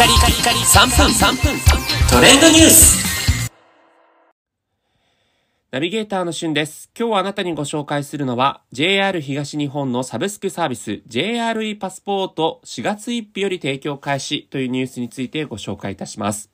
カリカリカリ3分3分トレンドニュースナビゲーターのしゅんです。今日あなたにご紹介するのは JR 東日本のサブスクサービス JRE パスポート4月1日より提供開始というニュースについてご紹介いたします。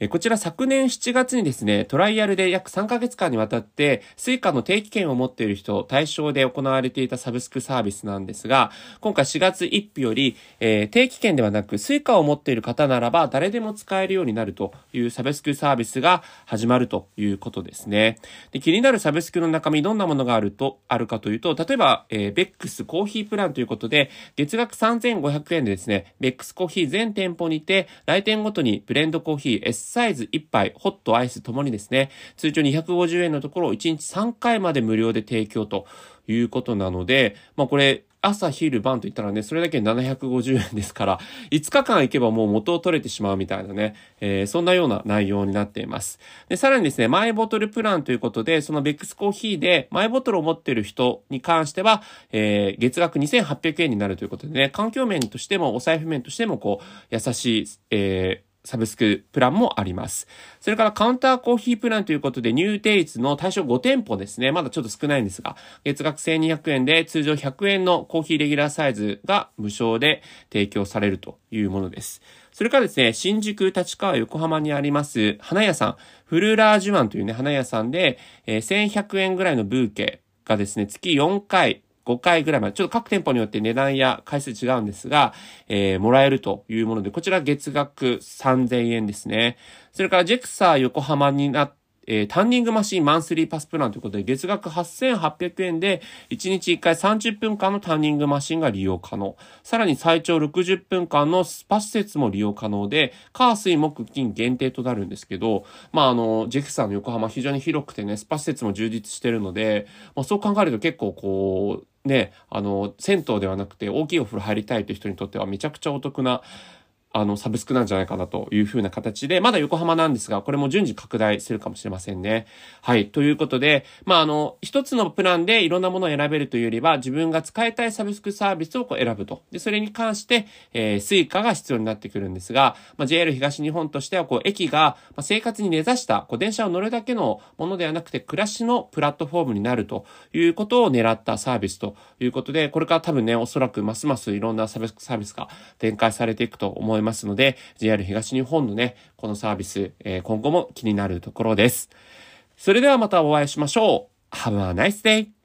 えこちら昨年7月にですね、トライアルで約3ヶ月間にわたって、 Suica の定期券を持っている人対象で行われていたサブスクサービスなんですが、今回4月1日より、えー定期券ではなく、 Suica を持っている方ならば誰でも使えるようになるというサブスクサービスが始まるということですね。で気になるサブスクの中身どんなものがあると、あるかというと、例えば、えーベックスコーヒープランということで、月額3500円でですね、ベックスコーヒー全店舗にて、来店ごとにブレンドコーヒーサイズ1杯、ホットアイスともにですね、通常250円のところを1日3回まで無料で提供ということなので、まあこれ、朝、昼、晩と言ったらね、それだけ750円ですから、5日間行けばもう元を取れてしまうみたいなね、えーそんなような内容になっています。で、さらにですね、マイボトルプランということで、そのベックスコーヒーでマイボトルを持っている人に関しては、えー月額2800円になるということでね、環境面としてもお財布面としてもこう、優しい、えーサブスクプランもあります。それからカウンターコーヒープランということで、ニューデイツの対象5店舗ですね。まだちょっと少ないんですが、月額1200円で通常100円のコーヒーレギュラーサイズが無償で提供されるというものです。それからですね、新宿、立川、横浜にあります花屋さん、フルラージュマンというね、花屋さんで、え1100円ぐらいのブーケがですね、月4回、5回ぐらいまで、ちょっと各店舗によって値段や回数違うんですが、えーもらえるというもので、こちら月額3000円ですね。それからジェクサー横浜になってえータンニングマシンマンスリーパスプランということで、月額8800円で、1日1回30分間のタンニングマシンが利用可能。さらに最長60分間のスパ施設も利用可能で、火水木金限定となるんですけど、まあ、あの、ジェクサーの横浜非常に広くてね、スパ施設も充実してるので、まあ、そう考えると結構こう、ね、あの、銭湯ではなくて大きいお風呂入りたいという人にとってはめちゃくちゃお得な、あの、サブスクなんじゃないかなというふうな形で、まだ横浜なんですが、これも順次拡大するかもしれませんね。はい。ということで、まあ、あの、一つのプランでいろんなものを選べるというよりは、自分が使いたいサブスクサービスをこう選ぶと。で、それに関して、えー、 Suica が必要になってくるんですが、まあ、JR 東日本としては、こう、駅が、ま、生活に根ざした、こう、電車を乗るだけのものではなくて、暮らしのプラットフォームになるということを狙ったサービスということで、これから多分ね、おそらくますますいろんなサブスクサービスが展開されていくと思いますので、JR 東日本のね、このサービス、えー今後も気になるところです。それではまたお会いしましょう。Have a nice day!